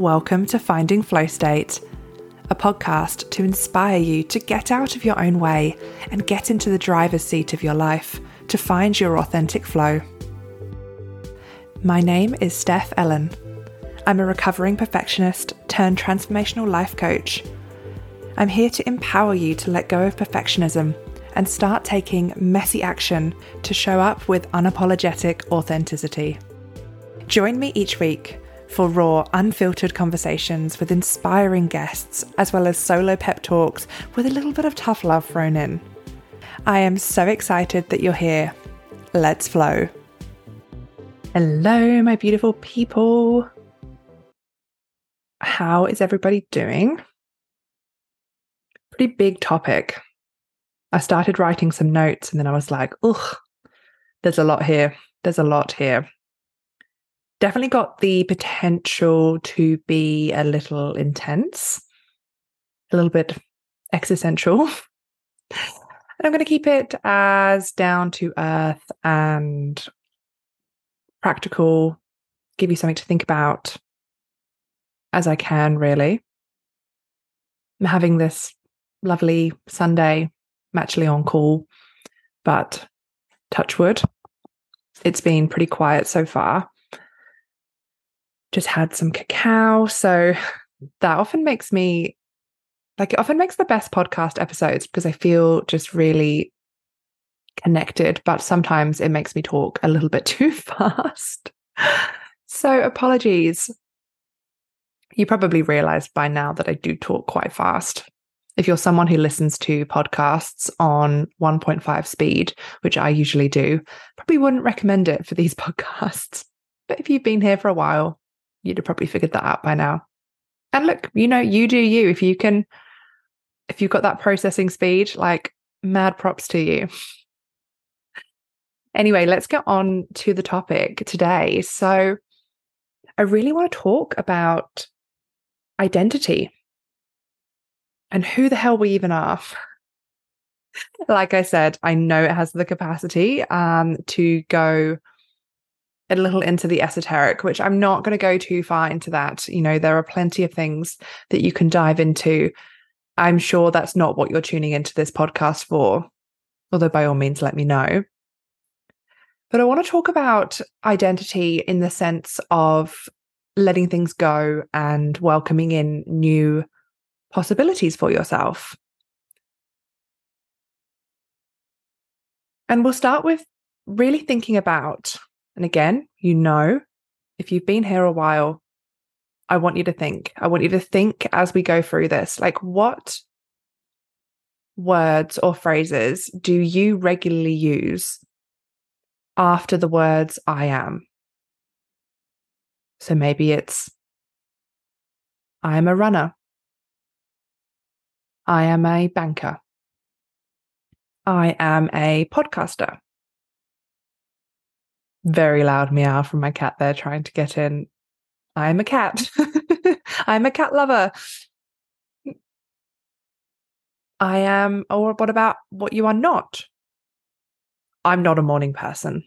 Welcome to Finding Flow State, a podcast to inspire you to get out of your own way and get into the driver's seat of your life to find your authentic flow. My name is Steph Ellen. I'm a recovering perfectionist turned transformational life coach. I'm here to empower you to let go of perfectionism and start taking messy action to show up with unapologetic authenticity. Join me each week for raw, unfiltered conversations with inspiring guests, as well as solo pep talks with a little bit of tough love thrown in. I am so excited that you're here. Let's flow. Hello, my beautiful people. How is everybody doing? Pretty big topic. I started writing some notes and then I was like, ugh, there's a lot here. There's a lot here definitely got the potential to be a little intense, a little bit existential. and I'm going to keep it as down to earth and practical, give you something to think about as I can, really. I'm having this lovely Sunday. I'm actually on call, but touch wood. It's been pretty quiet so far just had some cacao. So that often makes me like it often makes the best podcast episodes because I feel just really connected, but sometimes it makes me talk a little bit too fast. so apologies. You probably realized by now that I do talk quite fast. If you're someone who listens to podcasts on 1.5 speed, which I usually do, probably wouldn't recommend it for these podcasts. But if you've been here for a while, you'd have probably figured that out by now. And look, you know, you do you. If you can, if you've got that processing speed, like mad props to you. Anyway, let's get on to the topic today. So, I really want to talk about identity and who the hell we even are. like I said, I know it has the capacity um, to go a little into the esoteric, which I'm not going to go too far into that. You know, there are plenty of things that you can dive into. I'm sure that's not what you're tuning into this podcast for, although by all means, let me know. But I want to talk about identity in the sense of letting things go and welcoming in new possibilities for yourself. And we'll start with really thinking about and again, you know, if you've been here a while, I want you to think. I want you to think as we go through this like, what words or phrases do you regularly use after the words I am? So maybe it's I am a runner. I am a banker. I am a podcaster very loud meow from my cat there trying to get in. I'm a cat. I'm a cat lover. I am, or what about what you are not? I'm not a morning person.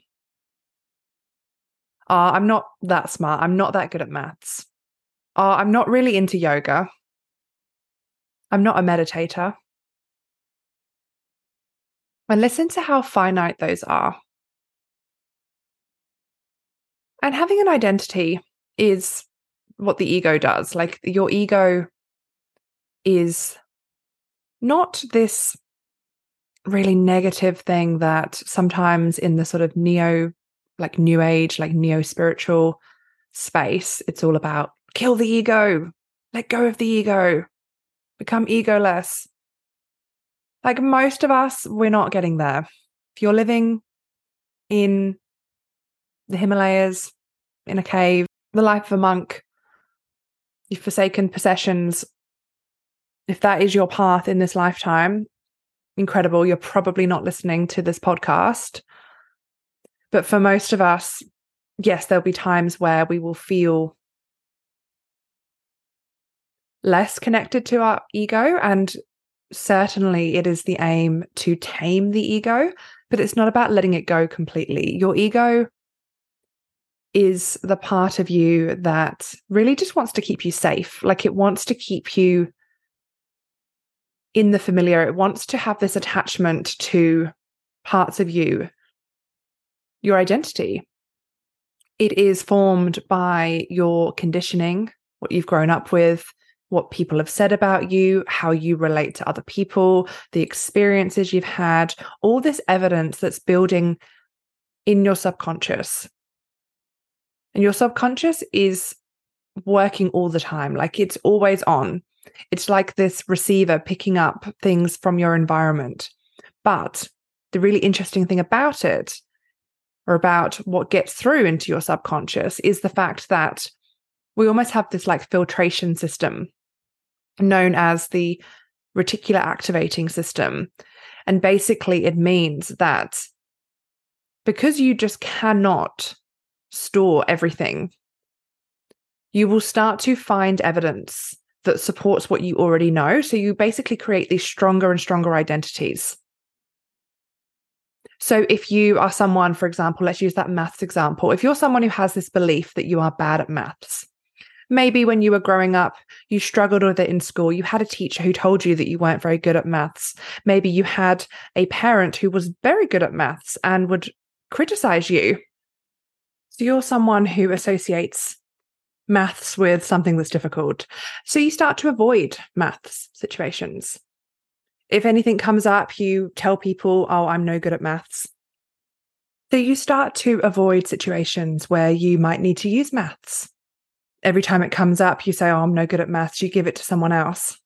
Uh, I'm not that smart. I'm not that good at maths. Uh, I'm not really into yoga. I'm not a meditator. And listen to how finite those are. And having an identity is what the ego does. Like your ego is not this really negative thing that sometimes in the sort of neo, like new age, like neo spiritual space, it's all about kill the ego, let go of the ego, become egoless. Like most of us, we're not getting there. If you're living in the Himalayas, in a cave, the life of a monk, you've forsaken possessions. If that is your path in this lifetime, incredible. You're probably not listening to this podcast. But for most of us, yes, there'll be times where we will feel less connected to our ego. And certainly it is the aim to tame the ego, but it's not about letting it go completely. Your ego is the part of you that really just wants to keep you safe. Like it wants to keep you in the familiar. It wants to have this attachment to parts of you, your identity. It is formed by your conditioning, what you've grown up with, what people have said about you, how you relate to other people, the experiences you've had, all this evidence that's building in your subconscious. And your subconscious is working all the time, like it's always on. It's like this receiver picking up things from your environment. But the really interesting thing about it, or about what gets through into your subconscious, is the fact that we almost have this like filtration system known as the reticular activating system. And basically, it means that because you just cannot store everything, you will start to find evidence that supports what you already know. So you basically create these stronger and stronger identities. So if you are someone, for example, let's use that maths example. If you're someone who has this belief that you are bad at maths, maybe when you were growing up, you struggled with it in school. You had a teacher who told you that you weren't very good at maths. Maybe you had a parent who was very good at maths and would criticize you. So you're someone who associates maths with something that's difficult. So you start to avoid maths situations. If anything comes up, you tell people, oh, I'm no good at maths. So you start to avoid situations where you might need to use maths every time it comes up, you say, Oh, I'm no good at maths, you give it to someone else.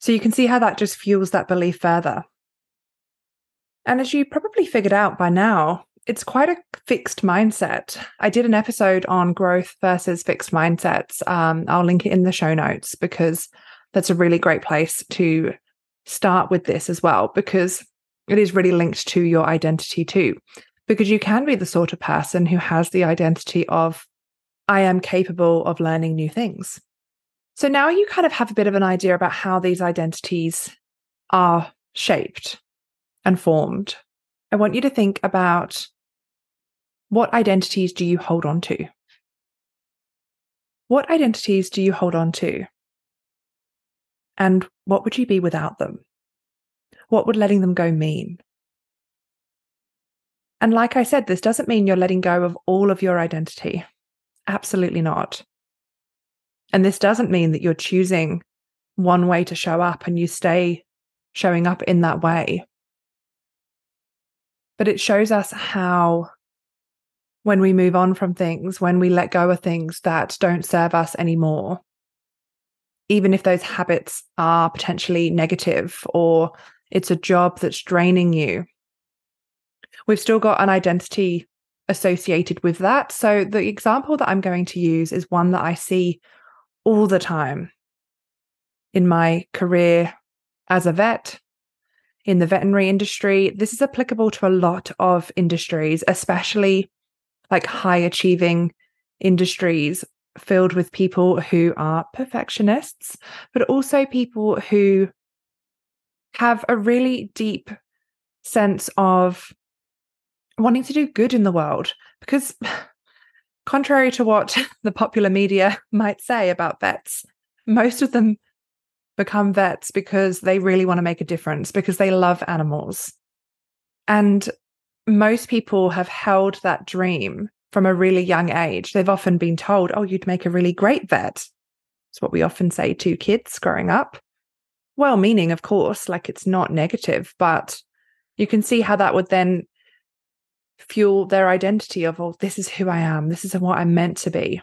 So you can see how that just fuels that belief further. And as you probably figured out by now, it's quite a fixed mindset. I did an episode on growth versus fixed mindsets. Um, I'll link it in the show notes because that's a really great place to start with this as well, because it is really linked to your identity too. Because you can be the sort of person who has the identity of I am capable of learning new things. So now you kind of have a bit of an idea about how these identities are shaped and formed. I want you to think about what identities do you hold on to? What identities do you hold on to? And what would you be without them? What would letting them go mean? And like I said, this doesn't mean you're letting go of all of your identity. Absolutely not. And this doesn't mean that you're choosing one way to show up and you stay showing up in that way. But it shows us how, when we move on from things, when we let go of things that don't serve us anymore, even if those habits are potentially negative or it's a job that's draining you, we've still got an identity associated with that. So the example that I'm going to use is one that I see all the time in my career as a vet in the veterinary industry. This is applicable to a lot of industries, especially like high achieving industries filled with people who are perfectionists, but also people who have a really deep sense of wanting to do good in the world because contrary to what the popular media might say about vets most of them become vets because they really want to make a difference because they love animals. And most people have held that dream from a really young age. They've often been told oh you'd make a really great vet. It's what we often say to kids growing up. Well meaning of course like it's not negative but you can see how that would then fuel their identity of, oh, this is who I am, this is what I'm meant to be.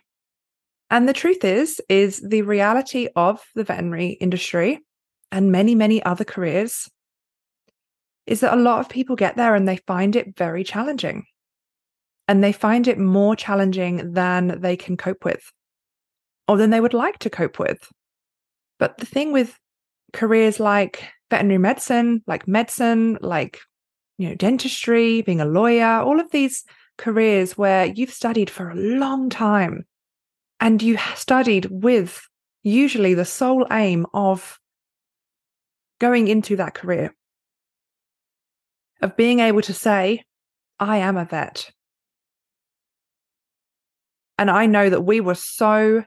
And the truth is, is the reality of the veterinary industry and many, many other careers is that a lot of people get there and they find it very challenging. And they find it more challenging than they can cope with or than they would like to cope with. But the thing with careers like veterinary medicine, like medicine, like you know, dentistry, being a lawyer, all of these careers where you've studied for a long time and you studied with usually the sole aim of going into that career, of being able to say, I am a vet. And I know that we were so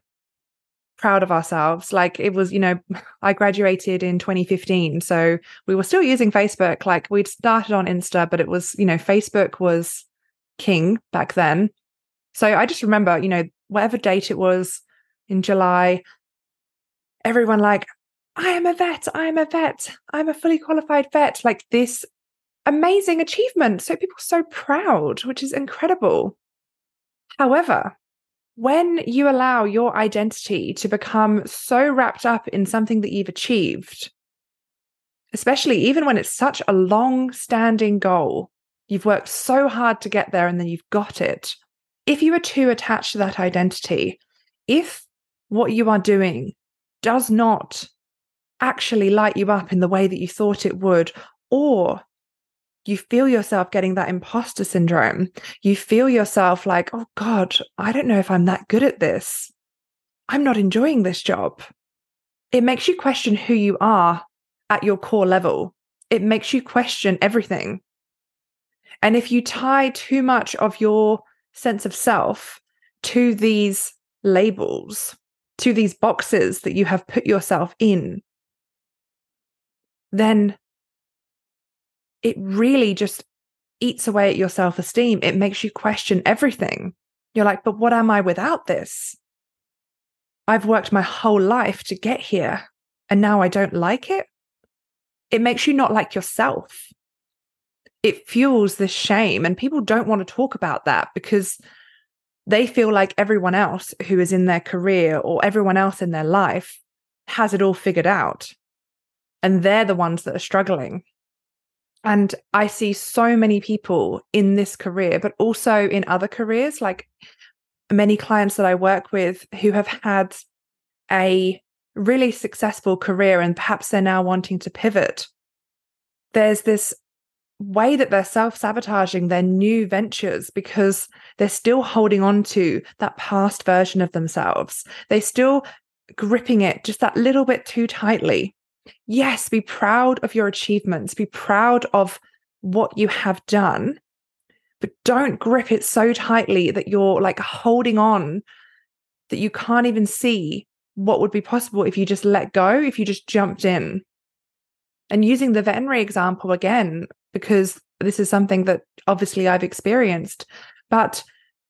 proud of ourselves. Like it was, you know, I graduated in 2015. So we were still using Facebook. Like we'd started on Insta, but it was, you know, Facebook was king back then. So I just remember, you know, whatever date it was in July, everyone like, I am a vet, I am a vet, I'm a fully qualified vet. Like this amazing achievement. So people are so proud, which is incredible. However, when you allow your identity to become so wrapped up in something that you've achieved, especially even when it's such a long standing goal, you've worked so hard to get there and then you've got it. If you are too attached to that identity, if what you are doing does not actually light you up in the way that you thought it would, or you feel yourself getting that imposter syndrome. You feel yourself like, oh God, I don't know if I'm that good at this. I'm not enjoying this job. It makes you question who you are at your core level. It makes you question everything. And if you tie too much of your sense of self to these labels, to these boxes that you have put yourself in, then it really just eats away at your self esteem. It makes you question everything. You're like, but what am I without this? I've worked my whole life to get here and now I don't like it. It makes you not like yourself. It fuels this shame. And people don't want to talk about that because they feel like everyone else who is in their career or everyone else in their life has it all figured out. And they're the ones that are struggling. And I see so many people in this career, but also in other careers, like many clients that I work with who have had a really successful career and perhaps they're now wanting to pivot. There's this way that they're self sabotaging their new ventures because they're still holding on to that past version of themselves. They're still gripping it just that little bit too tightly yes, be proud of your achievements, be proud of what you have done, but don't grip it so tightly that you're like holding on that you can't even see what would be possible if you just let go, if you just jumped in. And using the veterinary example again, because this is something that obviously I've experienced, but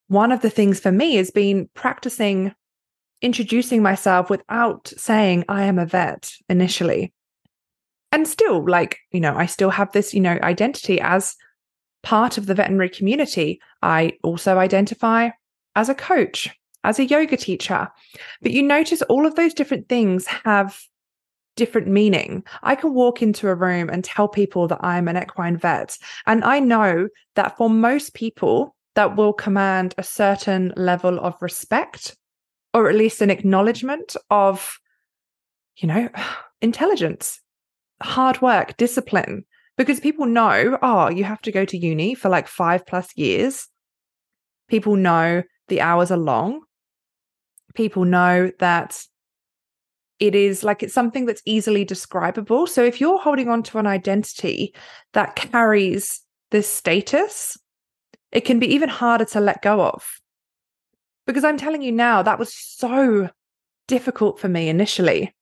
one of the things for me has been practicing introducing myself without saying I am a vet initially. And still, like, you know, I still have this, you know, identity as part of the veterinary community. I also identify as a coach, as a yoga teacher. But you notice all of those different things have different meaning. I can walk into a room and tell people that I'm an equine vet. And I know that for most people, that will command a certain level of respect or at least an acknowledgement of, you know, intelligence, hard work, discipline. Because people know, oh, you have to go to uni for like five plus years. People know the hours are long. People know that it is like it's something that's easily describable. So if you're holding on to an identity that carries this status, it can be even harder to let go of. Because I'm telling you now, that was so difficult for me initially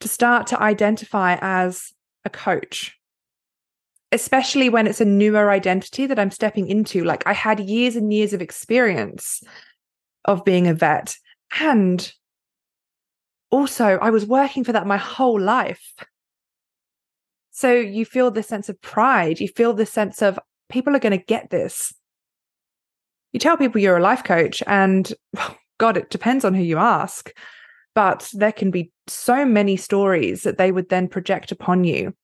to start to identify as a coach, especially when it's a newer identity that I'm stepping into. Like I had years and years of experience of being a vet. And also, I was working for that my whole life. So you feel this sense of pride. You feel this sense of people are going to get this you tell people you're a life coach, and God, it depends on who you ask. But there can be so many stories that they would then project upon you.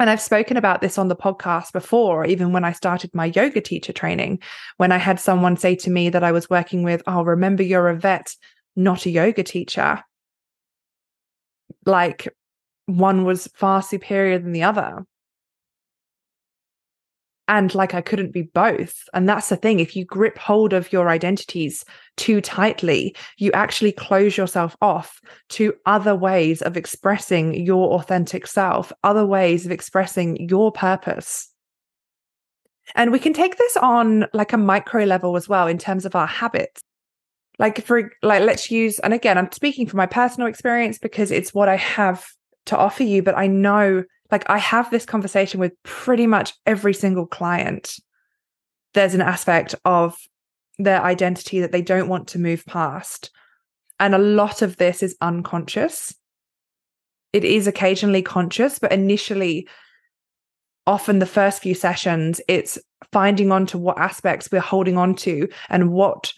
And I've spoken about this on the podcast before, even when I started my yoga teacher training, when I had someone say to me that I was working with, Oh, remember, you're a vet, not a yoga teacher. Like one was far superior than the other and like I couldn't be both. And that's the thing. If you grip hold of your identities too tightly, you actually close yourself off to other ways of expressing your authentic self, other ways of expressing your purpose. And we can take this on like a micro level as well in terms of our habits. like for like let's use and again i'm speaking from my personal experience because it's what i have to offer you but i know like i have this conversation with pretty much every single client there's an aspect of their identity that they don't want to move past and a lot of this is unconscious it is occasionally conscious but initially often the first few sessions it's finding on to what aspects we're holding on to and what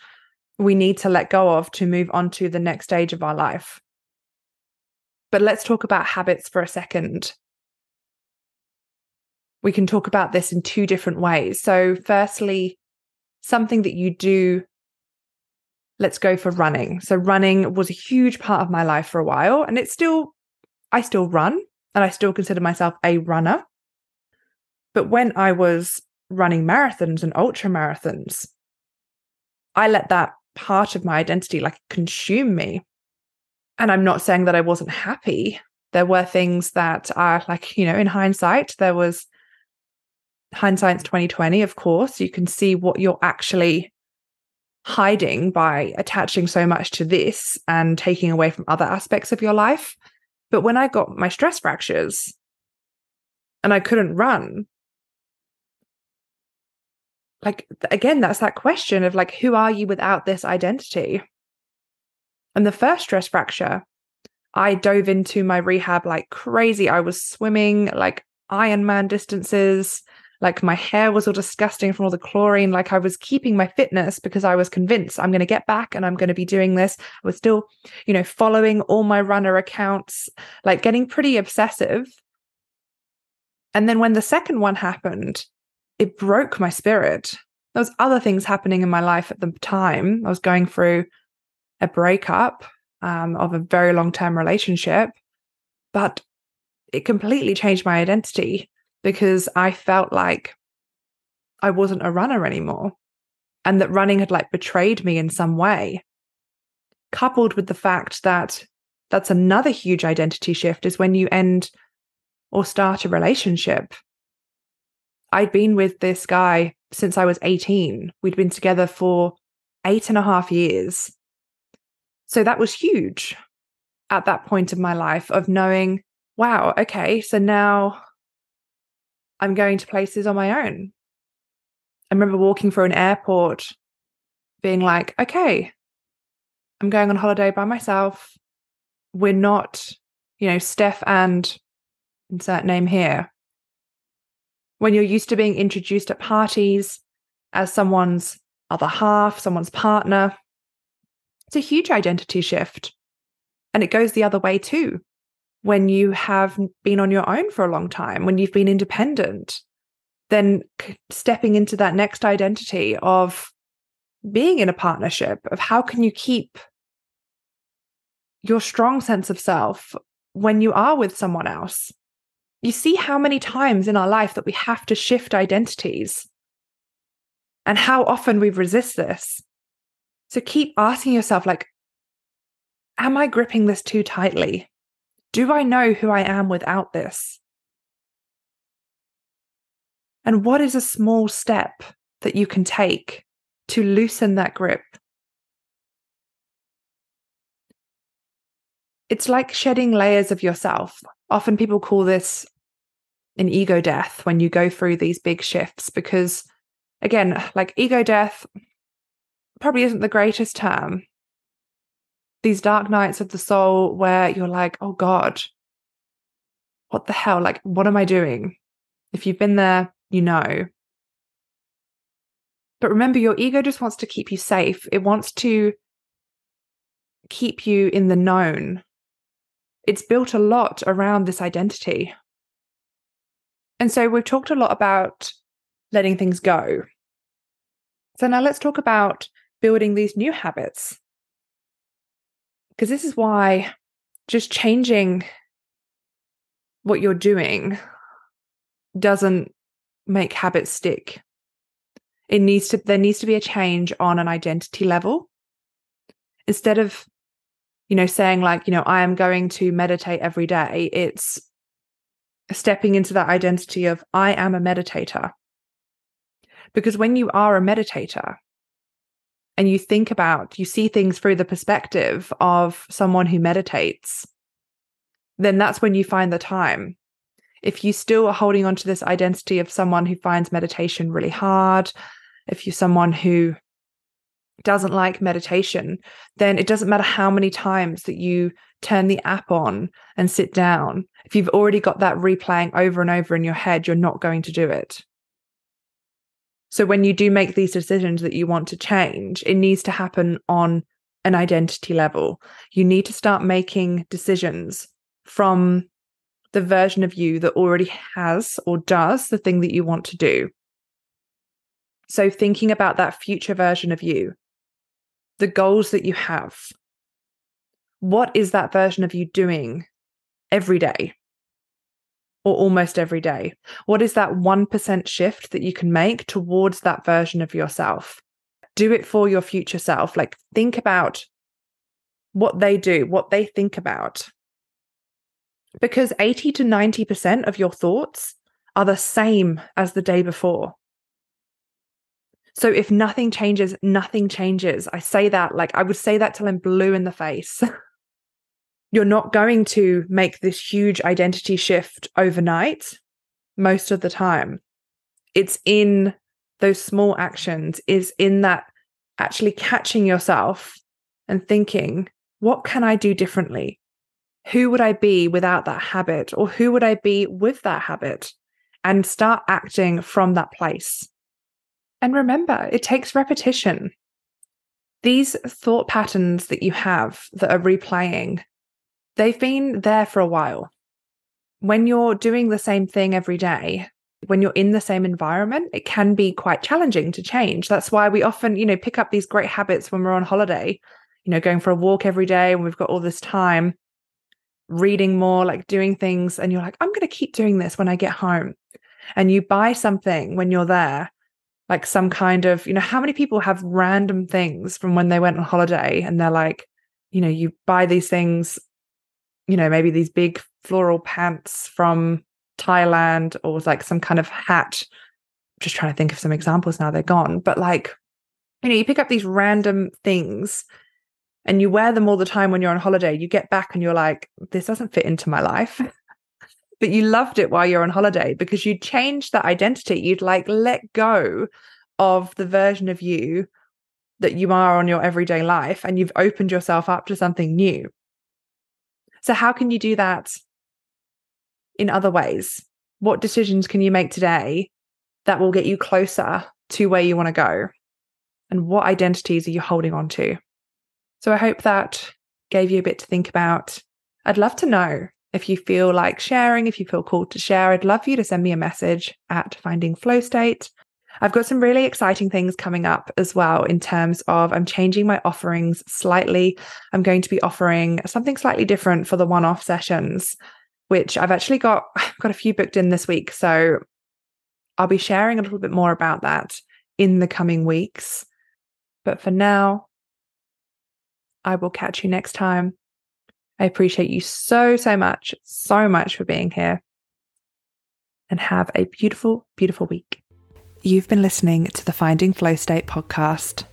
we need to let go of to move on to the next stage of our life. But let's talk about habits for a second. We can talk about this in two different ways. So, firstly, something that you do, let's go for running. So, running was a huge part of my life for a while, and it's still, I still run and I still consider myself a runner. But when I was running marathons and ultra marathons, I let that part of my identity like consume me. And I'm not saying that I wasn't happy. There were things that are like, you know, in hindsight, there was hindsight's 2020, of course. You can see what you're actually hiding by attaching so much to this and taking away from other aspects of your life. But when I got my stress fractures and I couldn't run, like again that's that question of like who are you without this identity and the first stress fracture i dove into my rehab like crazy i was swimming like ironman distances like my hair was all disgusting from all the chlorine like i was keeping my fitness because i was convinced i'm going to get back and i'm going to be doing this i was still you know following all my runner accounts like getting pretty obsessive and then when the second one happened it broke my spirit. There was other things happening in my life at the time. I was going through a breakup um, of a very long term relationship, but it completely changed my identity because I felt like I wasn't a runner anymore and that running had like betrayed me in some way. Coupled with the fact that that's another huge identity shift is when you end or start a relationship I'd been with this guy since I was 18. We'd been together for eight and a half years. So that was huge at that point of my life of knowing, wow, okay, so now I'm going to places on my own. I remember walking through an airport being like, okay, I'm going on holiday by myself. We're not, you know, Steph and insert name here when you're used to being introduced at parties as someone's other half, someone's partner, it's a huge identity shift. And it goes the other way too. When you have been on your own for a long time, when you've been independent, then stepping into that next identity of being in a partnership, of how can you keep your strong sense of self when you are with someone else? you see how many times in our life that we have to shift identities and how often we resist this. So keep asking yourself, like, am I gripping this too tightly? Do I know who I am without this? And what is a small step that you can take to loosen that grip? It's like shedding layers of yourself. Often people call this an ego death when you go through these big shifts because, again, like ego death probably isn't the greatest term. These dark nights of the soul where you're like, oh God, what the hell? Like, what am I doing? If you've been there, you know. But remember, your ego just wants to keep you safe. It wants to keep you in the known it's built a lot around this identity. And so we've talked a lot about letting things go. So now let's talk about building these new habits. Because this is why just changing what you're doing doesn't make habits stick. It needs to there needs to be a change on an identity level. Instead of you know, saying like, you know, I am going to meditate every day. It's stepping into that identity of I am a meditator. Because when you are a meditator, and you think about, you see things through the perspective of someone who meditates, then that's when you find the time. If you still are holding on to this identity of someone who finds meditation really hard, if you're someone who doesn't like meditation, then it doesn't matter how many times that you turn the app on and sit down. If you've already got that replaying over and over in your head, you're not going to do it. So when you do make these decisions that you want to change, it needs to happen on an identity level. You need to start making decisions from the version of you that already has or does the thing that you want to do. So, thinking about that future version of you, the goals that you have, what is that version of you doing every day or almost every day? What is that 1% shift that you can make towards that version of yourself? Do it for your future self. Like, think about what they do, what they think about. Because 80 to 90% of your thoughts are the same as the day before. So if nothing changes, nothing changes. I say that like I would say that till I'm blue in the face. You're not going to make this huge identity shift overnight most of the time. It's in those small actions, is in that actually catching yourself and thinking, what can I do differently? Who would I be without that habit? Or who would I be with that habit? And start acting from that place. And remember, it takes repetition. These thought patterns that you have that are replaying, they've been there for a while. When you're doing the same thing every day, when you're in the same environment, it can be quite challenging to change. That's why we often, you know, pick up these great habits when we're on holiday, you know, going for a walk every day and we've got all this time, reading more, like doing things. And you're like, I'm going to keep doing this when I get home. And you buy something when you're there like some kind of, you know, how many people have random things from when they went on holiday and they're like, you know, you buy these things, you know, maybe these big floral pants from Thailand or like some kind of hat. I'm just trying to think of some examples now, they're gone. But like, you know, you pick up these random things and you wear them all the time when you're on holiday. You get back and you're like, this doesn't fit into my life. but you loved it while you're on holiday because you changed that identity. You'd like let go of the version of you that you are on your everyday life and you've opened yourself up to something new. So, how can you do that in other ways? What decisions can you make today that will get you closer to where you want to go? And what identities are you holding on to? So, I hope that gave you a bit to think about. I'd love to know if you feel like sharing, if you feel called to share, I'd love for you to send me a message at Finding Flow State. I've got some really exciting things coming up as well in terms of I'm changing my offerings slightly. I'm going to be offering something slightly different for the one-off sessions, which I've actually got got a few booked in this week. So I'll be sharing a little bit more about that in the coming weeks. But for now, I will catch you next time. I appreciate you so, so much, so much for being here. And have a beautiful, beautiful week. You've been listening to the Finding Flow State podcast.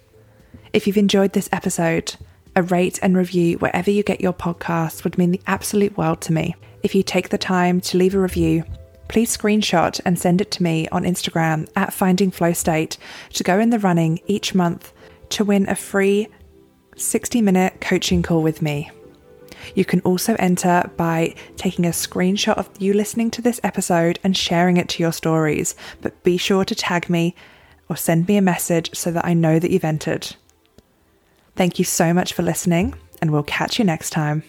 If you've enjoyed this episode, a rate and review wherever you get your podcasts would mean the absolute world to me. If you take the time to leave a review, please screenshot and send it to me on Instagram at Finding Flow State to go in the running each month to win a free 60 minute coaching call with me. You can also enter by taking a screenshot of you listening to this episode and sharing it to your stories, but be sure to tag me or send me a message so that I know that you've entered. Thank you so much for listening, and we'll catch you next time.